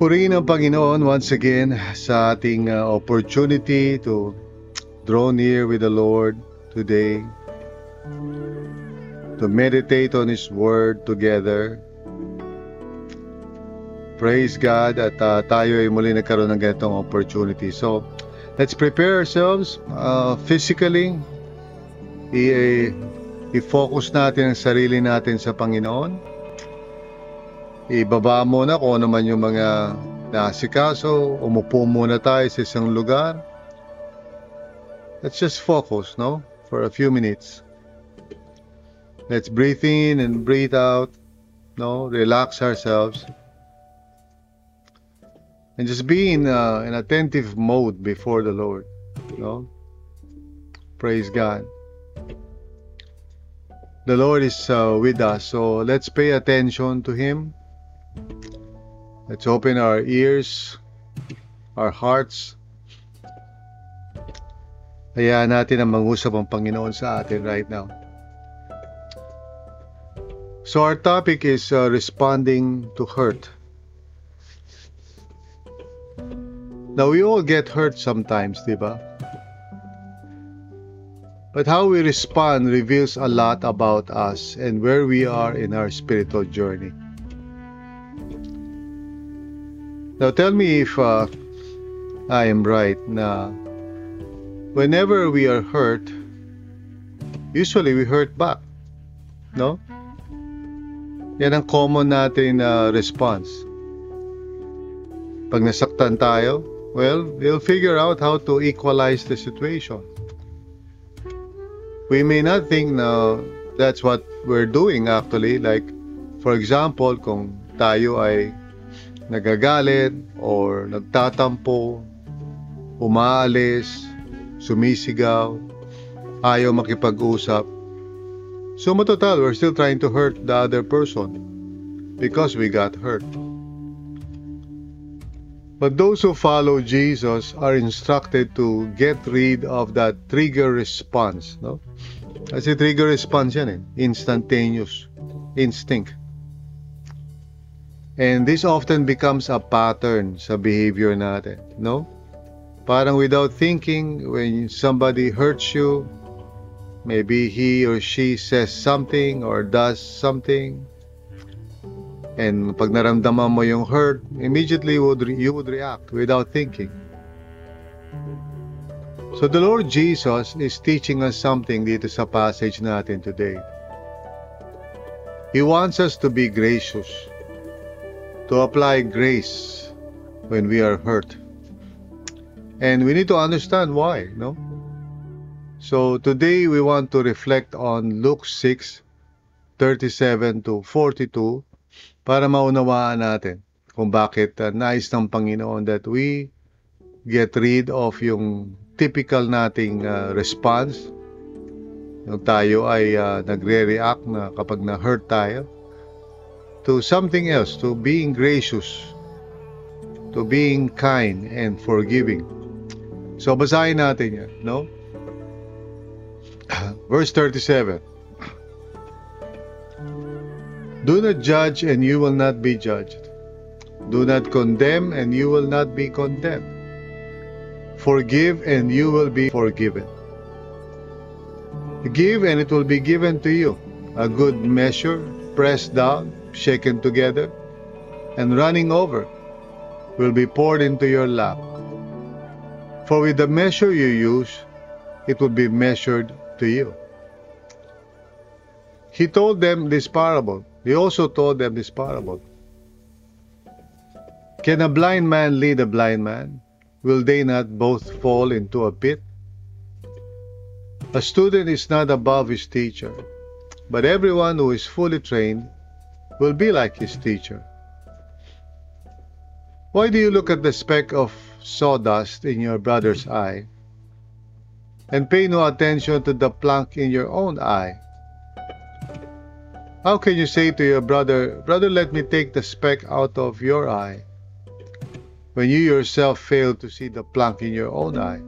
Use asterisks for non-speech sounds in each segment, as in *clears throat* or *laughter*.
Purihin ang Panginoon once again sa ating uh, opportunity to draw near with the Lord today, to meditate on His Word together. Praise God at uh, tayo ay muli nagkaroon ng ganitong opportunity. So, let's prepare ourselves uh, physically. I-focus natin ang sarili natin sa Panginoon ibaba muna kung ano man yung mga nasikaso, umupo muna tayo sa isang lugar. Let's just focus, no? For a few minutes. Let's breathe in and breathe out, no? Relax ourselves. And just be in uh, an attentive mode before the Lord, no? Praise God. The Lord is uh, with us, so let's pay attention to Him. Let's open our ears, our hearts. Hayaan natin ang mangusap ang Panginoon sa atin right now. So our topic is uh, responding to hurt. Now we all get hurt sometimes, di ba? But how we respond reveals a lot about us and where we are in our spiritual journey. Now tell me if uh, I am right na whenever we are hurt, usually we hurt back. No? Yan ang common natin na uh, response. Pag nasaktan tayo, well, we'll figure out how to equalize the situation. We may not think na that's what we're doing actually. Like, for example, kung tayo ay nagagalit or nagtatampo, umaalis, sumisigaw, ayaw makipag-usap. So matotal, we're still trying to hurt the other person because we got hurt. But those who follow Jesus are instructed to get rid of that trigger response. No? Kasi trigger response yan eh. Instantaneous. Instinct. And this often becomes a pattern sa behavior natin, no? Parang without thinking, when somebody hurts you, maybe he or she says something or does something, and pag naramdaman mo yung hurt, immediately would you would react without thinking. So the Lord Jesus is teaching us something dito sa passage natin today. He wants us to be gracious to apply grace when we are hurt. And we need to understand why, no? So today we want to reflect on Luke 6, 37 to 42 para maunawaan natin kung bakit uh, nais ng Panginoon that we get rid of yung typical nating uh, response yung tayo ay uh, nagre-react na kapag na-hurt tayo to something else, to being gracious, to being kind and forgiving. So basahin natin yan, no? *clears throat* Verse 37. Do not judge and you will not be judged. Do not condemn and you will not be condemned. Forgive and you will be forgiven. Give and it will be given to you. A good measure, pressed down, shaken together, and running over will be poured into your lap. For with the measure you use, it will be measured to you. He told them this parable. He also told them this parable. Can a blind man lead a blind man? Will they not both fall into a pit? A student is not above his teacher, but everyone who is fully trained will be like his teacher. Why do you look at the speck of sawdust in your brother's eye and pay no attention to the plank in your own eye? How can you say to your brother, Brother, let me take the speck out of your eye, when you yourself fail to see the plank in your own eye?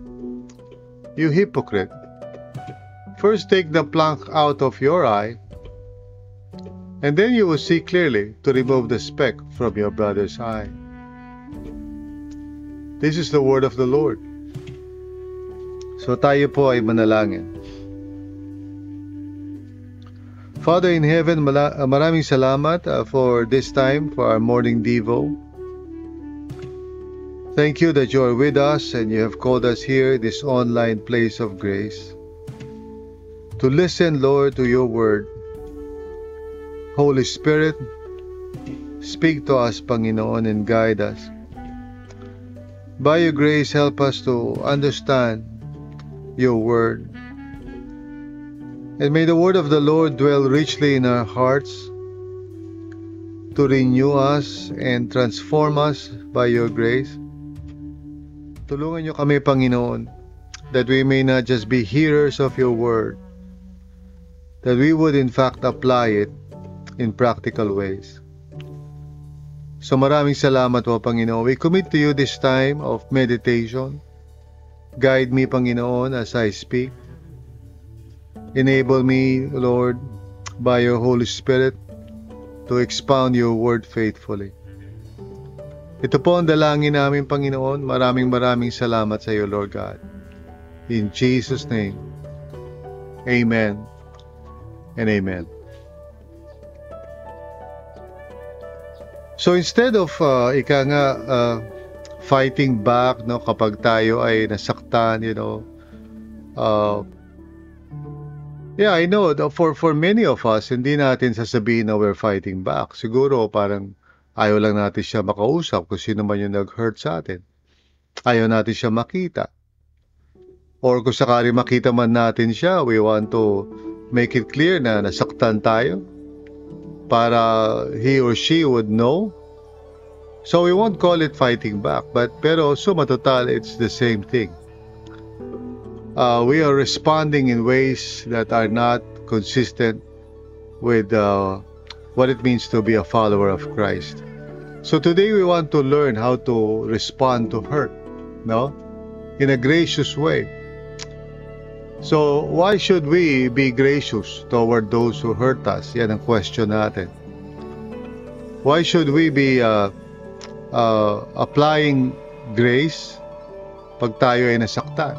You hypocrite! First take the plank out of your eye, and then you will see clearly to remove the speck from your brother's eye. This is the word of the Lord. So tayo po ay manalangin. Father in heaven, maraming salamat uh, for this time, for our morning Devo. Thank you that you are with us and you have called us here, this online place of grace, to listen, Lord, to your word. Holy Spirit, speak to us, Panginoon, and guide us. By your grace, help us to understand your word and may the word of the Lord dwell richly in our hearts to renew us and transform us by your grace. Tulungan niyo kami, Panginoon, that we may not just be hearers of your word, that we would in fact apply it in practical ways. So maraming salamat po, Panginoon. We commit to you this time of meditation. Guide me, Panginoon, as I speak. Enable me, Lord, by your Holy Spirit to expound your word faithfully. Ito po ang dalangin namin, Panginoon. Maraming maraming salamat sa iyo, Lord God. In Jesus' name, Amen and Amen. So instead of uh, ika nga uh, fighting back no kapag tayo ay nasaktan, you know, uh, Yeah, I know. For for many of us, hindi natin sasabihin na we're fighting back. Siguro parang ayaw lang natin siya makausap kung sino man yung nag-hurt sa atin. Ayaw natin siya makita. Or kung sakali makita man natin siya, we want to make it clear na nasaktan tayo para he or she would know. So we won't call it fighting back, but pero suma total, it's the same thing uh, we are responding in ways that are not consistent with uh, what it means to be a follower of Christ. So today we want to learn how to respond to hurt, no? In a gracious way. So why should we be gracious toward those who hurt us? Yan ang question natin. Why should we be uh, uh, applying grace pag tayo ay nasaktan?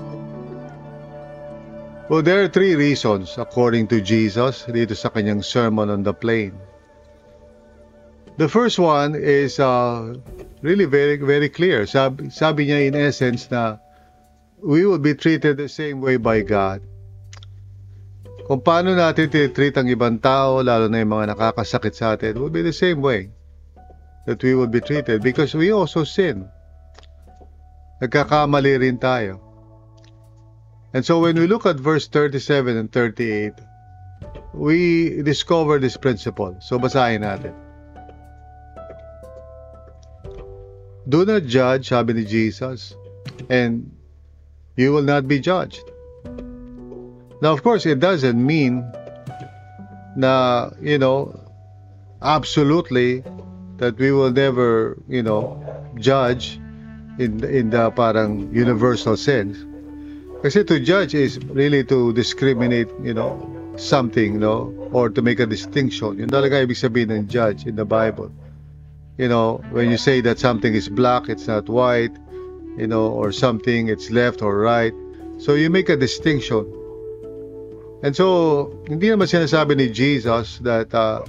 Well, there are three reasons according to Jesus dito sa kanyang Sermon on the Plain. The first one is uh, really very very clear. Sabi, sabi niya in essence na we will be treated the same way by God. Kung paano natin treat ang ibang tao, lalo na yung mga nakakasakit sa atin, will be the same way that we will be treated because we also sin. Nagkakamali rin tayo. And so when we look at verse 37 and 38, we discover this principle. So basahin natin. Do not judge, sabi ni Jesus, and you will not be judged. Now, of course, it doesn't mean na, you know, absolutely that we will never, you know, judge in in the parang universal sense. Kasi to judge is really to discriminate, you know, something, you know, or to make a distinction. Yun talaga ibig sabihin ng judge in the Bible. You know, when you say that something is black, it's not white, you know, or something, it's left or right. So you make a distinction. And so, hindi naman sinasabi ni Jesus that uh,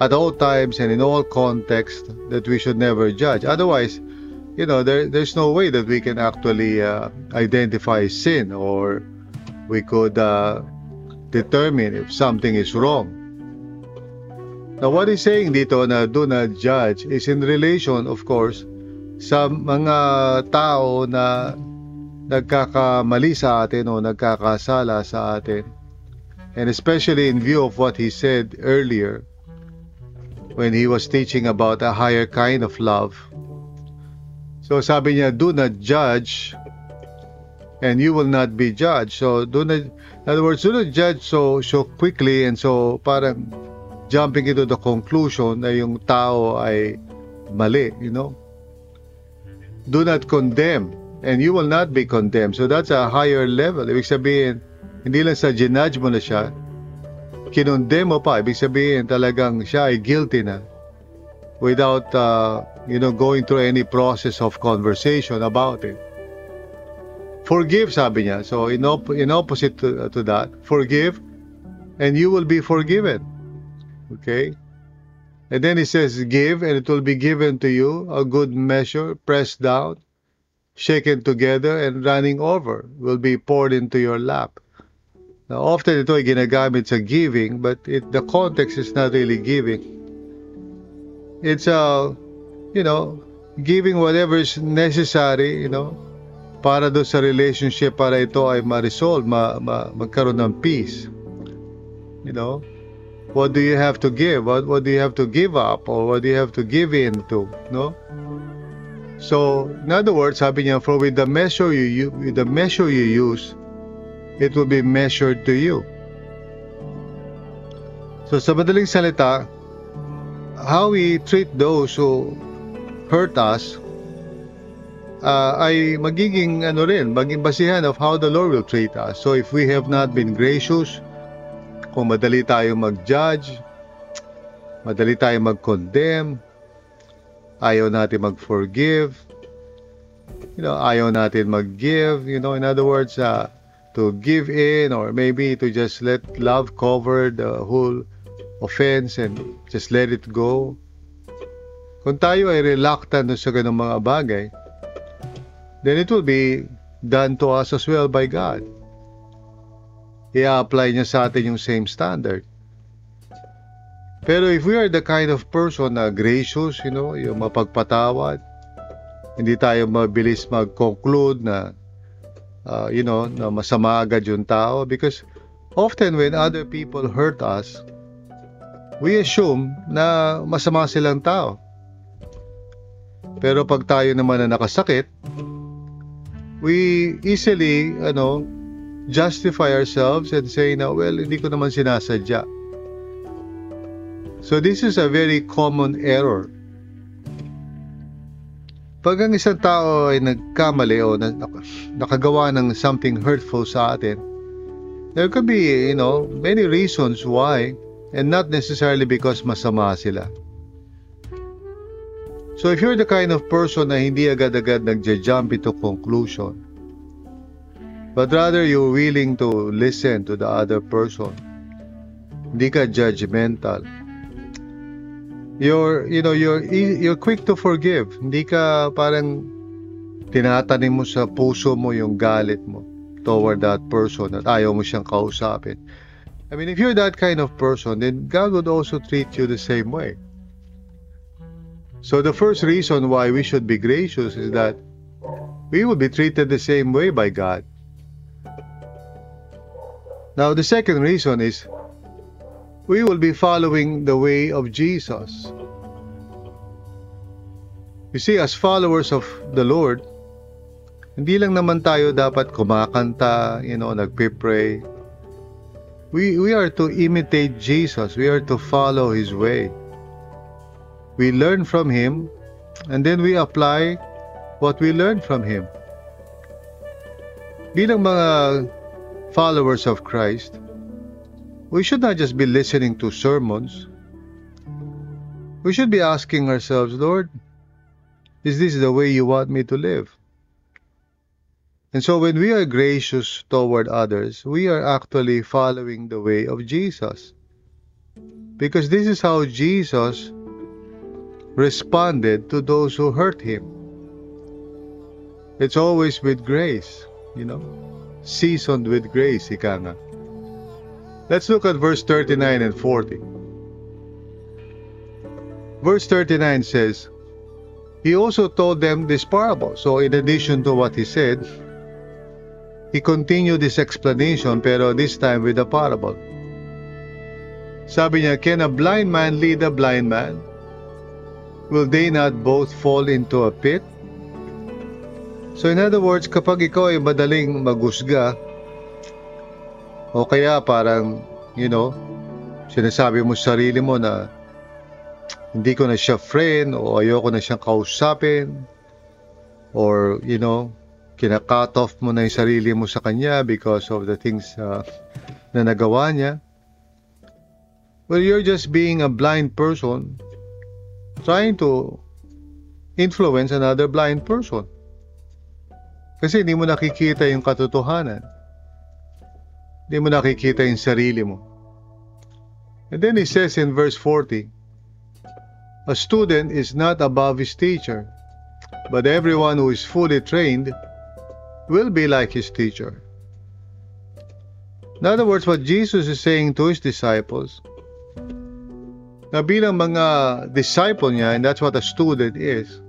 at all times and in all contexts that we should never judge. Otherwise, you know, there, there's no way that we can actually uh, identify sin or we could uh, determine if something is wrong. Now, what he's saying dito na do not judge is in relation, of course, sa mga tao na nagkakamali sa atin o nagkakasala sa atin. And especially in view of what he said earlier when he was teaching about a higher kind of love. So sabi niya, do not judge and you will not be judged. So do not, in other words, do not judge so so quickly and so parang jumping into the conclusion na yung tao ay mali, you know. Do not condemn and you will not be condemned. So that's a higher level. Ibig sabihin, hindi lang sa ginudge mo na siya, kinondem mo pa. Ibig sabihin talagang siya ay guilty na without, uh, you know, going through any process of conversation about it. Forgive, sabi niya. So, in, op- in opposite to, uh, to that, forgive and you will be forgiven. Okay? And then he says, Give, and it will be given to you a good measure, pressed down, shaken together, and running over will be poured into your lap. Now, often ito ay ginagamit sa giving, but it, the context is not really giving. It's, uh, you know, giving whatever is necessary, you know, para do sa relationship para ito ay ma-resolve, ma, ma, magkaroon ng peace. You know, what do you have to give? What, what do you have to give up? Or what do you have to give in to? No? So, in other words, sabi niya, for with the measure you, you with the measure you use, it will be measured to you. So sa madaling salita, how we treat those who hurt us uh, ay magiging ano rin, maging basihan of how the Lord will treat us. So if we have not been gracious, kung madali tayo mag-judge, madali tayo mag-condemn, ayaw natin mag-forgive, you know, ayaw natin mag-give, you know, in other words, uh, to give in or maybe to just let love cover the whole offense and just let it go. Kung tayo ay reluctant sa ganung mga bagay, then it will be done to us as well by God. I-apply niya sa atin yung same standard. Pero if we are the kind of person na gracious, you know, yung mapagpatawad, hindi tayo mabilis mag-conclude na, uh, you know, na masama agad yung tao because often when other people hurt us, we assume na masama silang tao. Pero pag tayo naman na nakasakit, we easily, ano, justify ourselves and say na, well, hindi ko naman sinasadya. So this is a very common error. Pag ang isang tao ay nagkamali o nakagawa ng something hurtful sa atin, there could be, you know, many reasons why and not necessarily because masama sila. So if you're the kind of person na hindi agad-agad nagja-jump into conclusion, but rather you're willing to listen to the other person, hindi ka judgmental, you're you know you're you're quick to forgive. Hindi ka parang tinatanim mo sa puso mo yung galit mo toward that person at ayaw mo siyang kausapin. I mean if you're that kind of person then God would also treat you the same way. So the first reason why we should be gracious is that we will be treated the same way by God now the second reason is we will be following the way of Jesus. You see, as followers of the Lord, hindi lang naman tayo dapat kumakanta, you know, nagpipray. We, we are to imitate Jesus. We are to follow His way. We learn from Him, and then we apply what we learn from Him. Bilang mga followers of Christ, we should not just be listening to sermons. We should be asking ourselves, Lord, is this the way you want me to live? And so when we are gracious toward others, we are actually following the way of Jesus. Because this is how Jesus responded to those who hurt him. It's always with grace, you know, seasoned with grace, ika nga. Let's look at verse 39 and 40. Verse 39 says, He also told them this parable. So, in addition to what he said, he continued this explanation, pero this time with a parable. Sabi niya, can a blind man lead a blind man? Will they not both fall into a pit? So in other words, kapag ikaw ay madaling magusga, o kaya parang, you know, sinasabi mo sa sarili mo na hindi ko na siya friend o ayoko na siyang kausapin or, you know, kina-cut off mo na yung sarili mo sa kanya because of the things uh, na nagawa niya. Well, you're just being a blind person trying to influence another blind person. Kasi hindi mo nakikita yung katotohanan. Hindi mo nakikita yung sarili mo. And then he says in verse 40, A student is not above his teacher, but everyone who is fully trained will be like his teacher. In other words, what Jesus is saying to his disciples, na bilang mga disciple niya, and that's what a student is,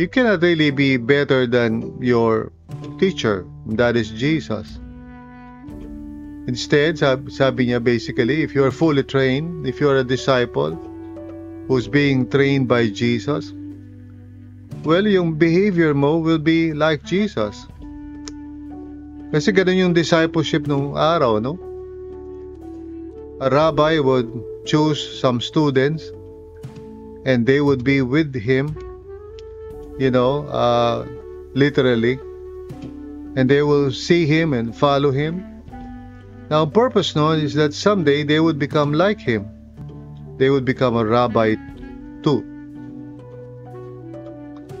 you cannot really be better than your teacher, that is Jesus. Instead, sabi, sabi niya basically, if you're fully trained, if you're a disciple who's being trained by Jesus, well, yung behavior mo will be like Jesus. Kasi ganun yung discipleship nung araw, no? A rabbi would choose some students and they would be with him, you know, uh, literally, and they will see him and follow him. Now, purpose no is that someday they would become like him. They would become a rabbi too.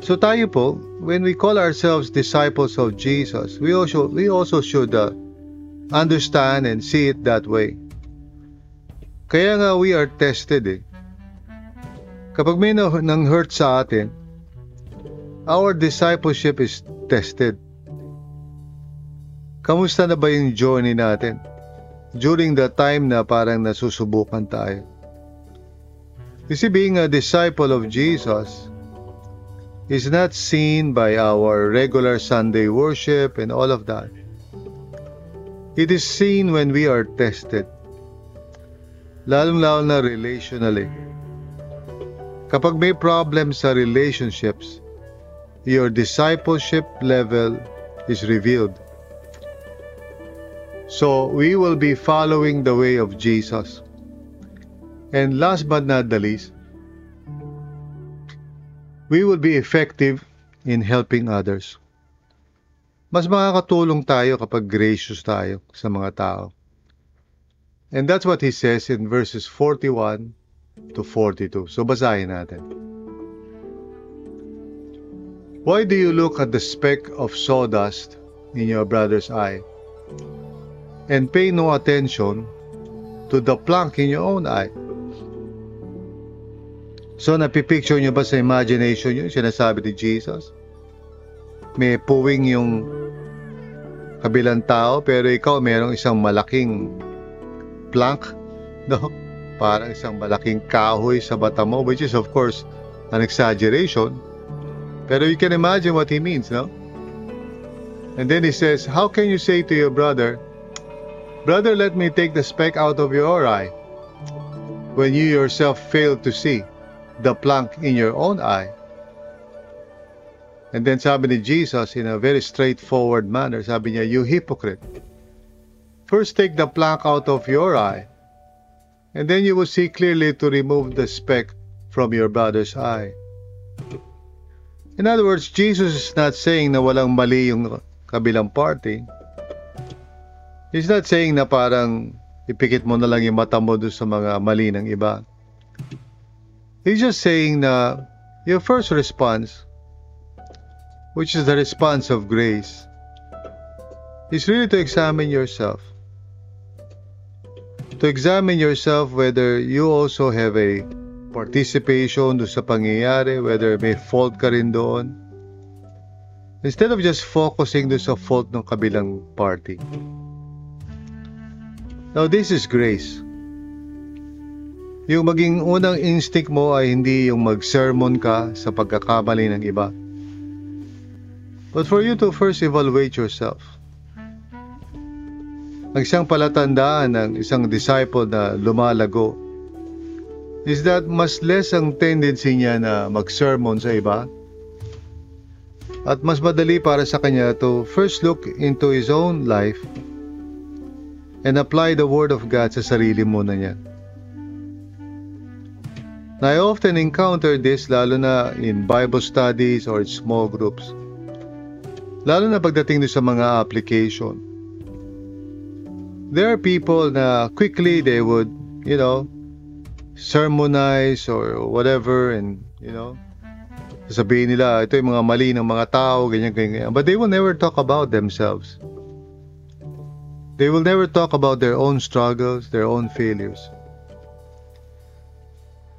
So tayo po, when we call ourselves disciples of Jesus, we also we also should uh, understand and see it that way. Kaya nga we are tested eh. Kapag may nang hurt sa atin, our discipleship is tested. Kamusta na ba yung journey natin? During the time na parang nasusubukan tayo. You see, being a disciple of Jesus is not seen by our regular Sunday worship and all of that. It is seen when we are tested. Lalong-lalo na relationally. Kapag may problem sa relationships, your discipleship level is revealed. So, we will be following the way of Jesus. And last but not the least, we will be effective in helping others. Mas makakatulong tayo kapag gracious tayo sa mga tao. And that's what he says in verses 41 to 42. So basahin natin. Why do you look at the speck of sawdust in your brother's eye and pay no attention to the plank in your own eye? So, napipicture nyo ba sa imagination nyo sinasabi ni Jesus? May puwing yung kabilang tao, pero ikaw merong isang malaking plank, *laughs* no? Parang isang malaking kahoy sa bata mo, which is of course an exaggeration. Pero you can imagine what he means, no? And then he says, How can you say to your brother, Brother, let me take the speck out of your eye, when you yourself fail to see? the plank in your own eye. And then sabi ni Jesus in a very straightforward manner, sabi niya, you hypocrite. First take the plank out of your eye, and then you will see clearly to remove the speck from your brother's eye. In other words, Jesus is not saying na walang mali yung kabilang party. He's not saying na parang ipikit mo na lang yung mata mo doon sa mga mali ng iba. He's just saying na your first response, which is the response of grace, is really to examine yourself. To examine yourself whether you also have a participation do sa pangyayari, whether may fault ka rin doon. Instead of just focusing do sa fault ng kabilang party. Now, this is grace. Yung maging unang instinct mo ay hindi yung mag-sermon ka sa pagkakamali ng iba. But for you to first evaluate yourself. ang isang palatandaan ng isang disciple na lumalago is that mas less ang tendency niya na mag-sermon sa iba at mas madali para sa kanya to first look into his own life and apply the Word of God sa sarili muna niya. Now, I often encounter this lalo na in Bible studies or small groups. Lalo na pagdating sa mga application. There are people na quickly they would, you know, sermonize or whatever and, you know, sasabihin nila, ito yung mga mali ng mga tao, ganyan, ganyan. But they will never talk about themselves. They will never talk about their own struggles, their own failures.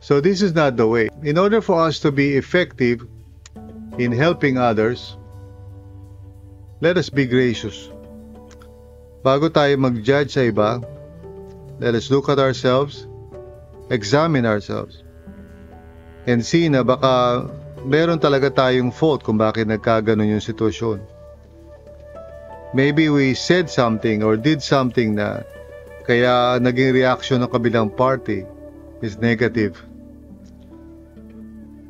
So this is not the way. In order for us to be effective in helping others, let us be gracious. Bago tayo mag-judge sa iba, let us look at ourselves, examine ourselves, and see na baka meron talaga tayong fault kung bakit nagkaganon yung sitwasyon. Maybe we said something or did something na kaya naging reaction ng kabilang party is negative.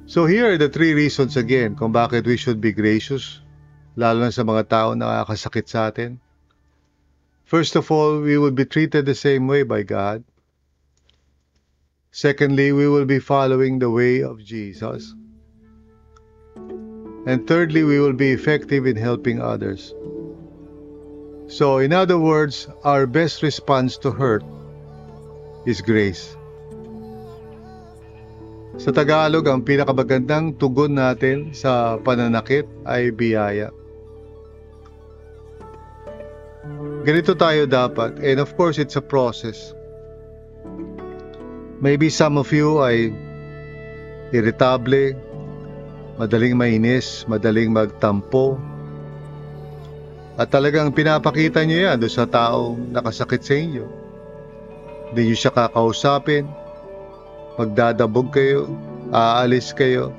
So here are the three reasons again kung bakit we should be gracious, lalo na sa mga tao na nakakasakit sa atin. First of all, we will be treated the same way by God. Secondly, we will be following the way of Jesus. And thirdly, we will be effective in helping others. So, in other words, our best response to hurt is grace. Sa Tagalog, ang pinakamagandang tugon natin sa pananakit ay biyaya. Ganito tayo dapat, and of course, it's a process. Maybe some of you ay irritable, madaling mainis, madaling magtampo, at talagang pinapakita nyo yan doon sa taong nakasakit sa inyo. Hindi nyo siya kakausapin, magdadabog kayo, aalis kayo.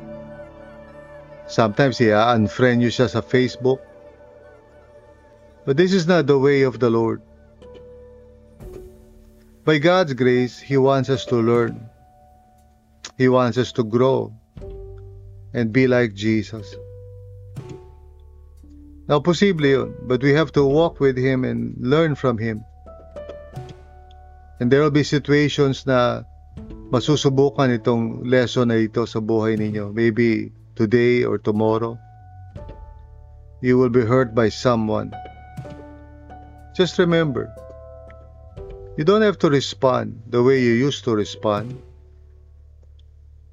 Sometimes i-unfriend nyo siya sa Facebook. But this is not the way of the Lord. By God's grace, He wants us to learn. He wants us to grow and be like Jesus. Now, posible yun, but we have to walk with Him and learn from Him. And there will be situations na masusubukan itong lesson na ito sa buhay ninyo. Maybe today or tomorrow. You will be hurt by someone. Just remember, you don't have to respond the way you used to respond.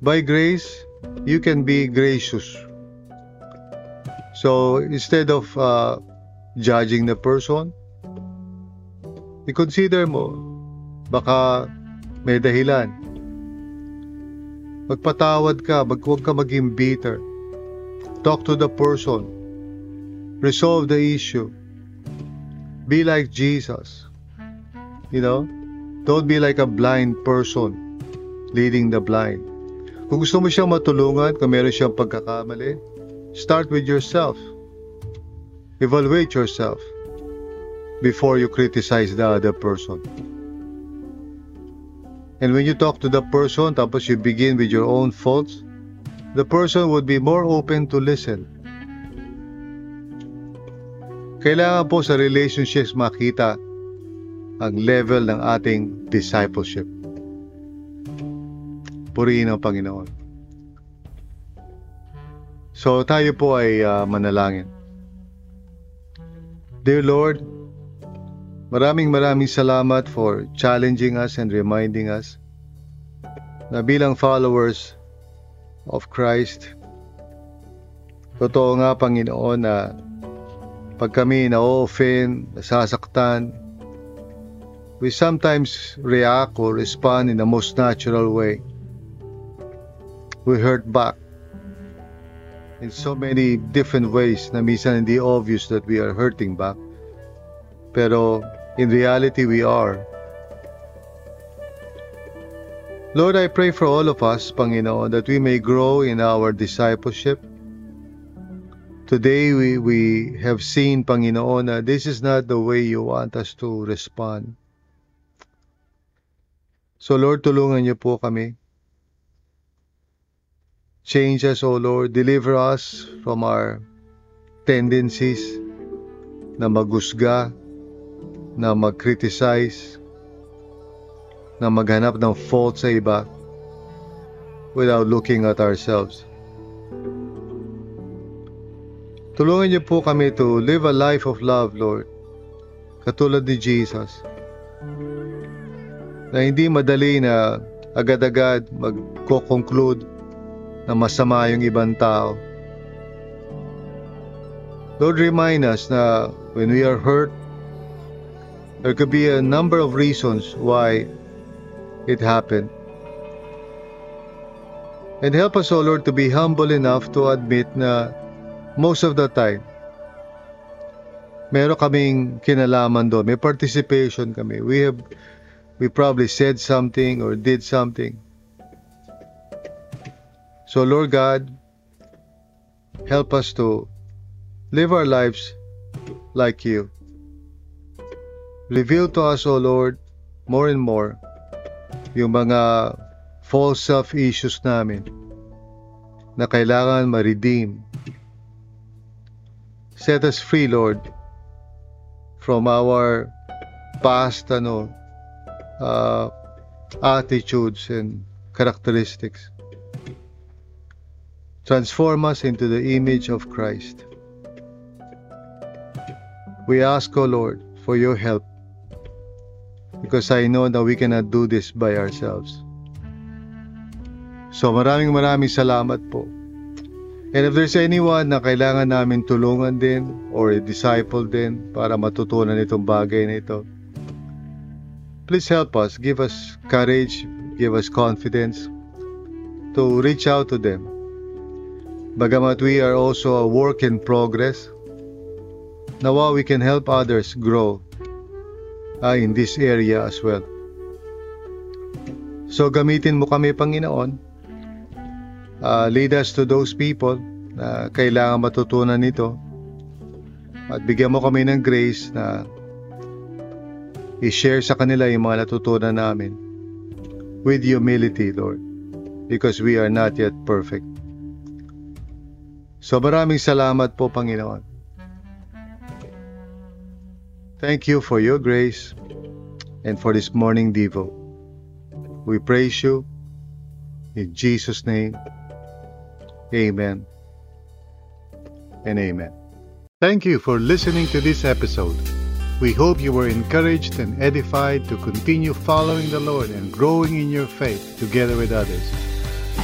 By grace, you can be gracious So instead of uh, judging the person, i-consider mo, baka may dahilan. Magpatawad ka, mag huwag ka maging bitter. Talk to the person. Resolve the issue. Be like Jesus. You know? Don't be like a blind person leading the blind. Kung gusto mo siyang matulungan, kung meron siyang pagkakamali, Start with yourself. Evaluate yourself before you criticize the other person. And when you talk to the person, tapos you begin with your own faults, the person would be more open to listen. Kailangan po sa relationships makita ang level ng ating discipleship. Purihin ang Panginoon. So tayo po ay uh, manalangin. Dear Lord, maraming maraming salamat for challenging us and reminding us na bilang followers of Christ, totoo nga Panginoon na pag kami na-offend, nasasaktan, we sometimes react or respond in the most natural way. We hurt back in so many different ways na minsan hindi obvious that we are hurting back. Pero in reality, we are. Lord, I pray for all of us, Panginoon, that we may grow in our discipleship Today we, we have seen, Panginoon, na this is not the way you want us to respond. So Lord, tulungan niyo po kami. Change us, O Lord. Deliver us from our tendencies na magusga, na mag-criticize, na maghanap ng fault sa iba without looking at ourselves. Tulungan niyo po kami to live a life of love, Lord. Katulad ni Jesus. Na hindi madali na agad-agad magko-conclude na masama yung ibang tao. Lord, remind us na when we are hurt, there could be a number of reasons why it happened. And help us, O Lord, to be humble enough to admit na most of the time, meron kaming kinalaman doon. May participation kami. We have, we probably said something or did something. So Lord God, help us to live our lives like you. Reveal to us, O Lord, more and more yung mga false self issues namin na kailangan ma-redeem Set us free, Lord, from our past ano, uh, attitudes and characteristics. Transform us into the image of Christ. We ask, O Lord, for your help because I know that we cannot do this by ourselves. So maraming maraming salamat po And if there's anyone na kailangan namin tulungan din or disciple din para matutunan itong bagay na ito, please help us, give us courage, give us confidence to reach out to them. Bagamat we are also a work in progress, nawa we can help others grow uh, in this area as well. So gamitin mo kami Panginoon uh, lead us to those people na kailangan matutunan nito at bigyan mo kami ng grace na i-share sa kanila yung mga natutunan namin with humility, Lord, because we are not yet perfect. So maraming salamat po, Panginoon. Thank you for your grace and for this morning Devo. We praise you in Jesus' name. Amen and amen. Thank you for listening to this episode. We hope you were encouraged and edified to continue following the Lord and growing in your faith together with others.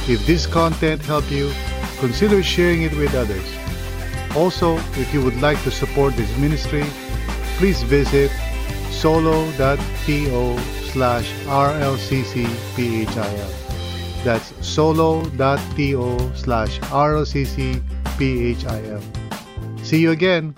If this content helped you, consider sharing it with others. Also, if you would like to support this ministry, please visit solo.to slash rlccphil. That's solo.to slash rlccphil. See you again.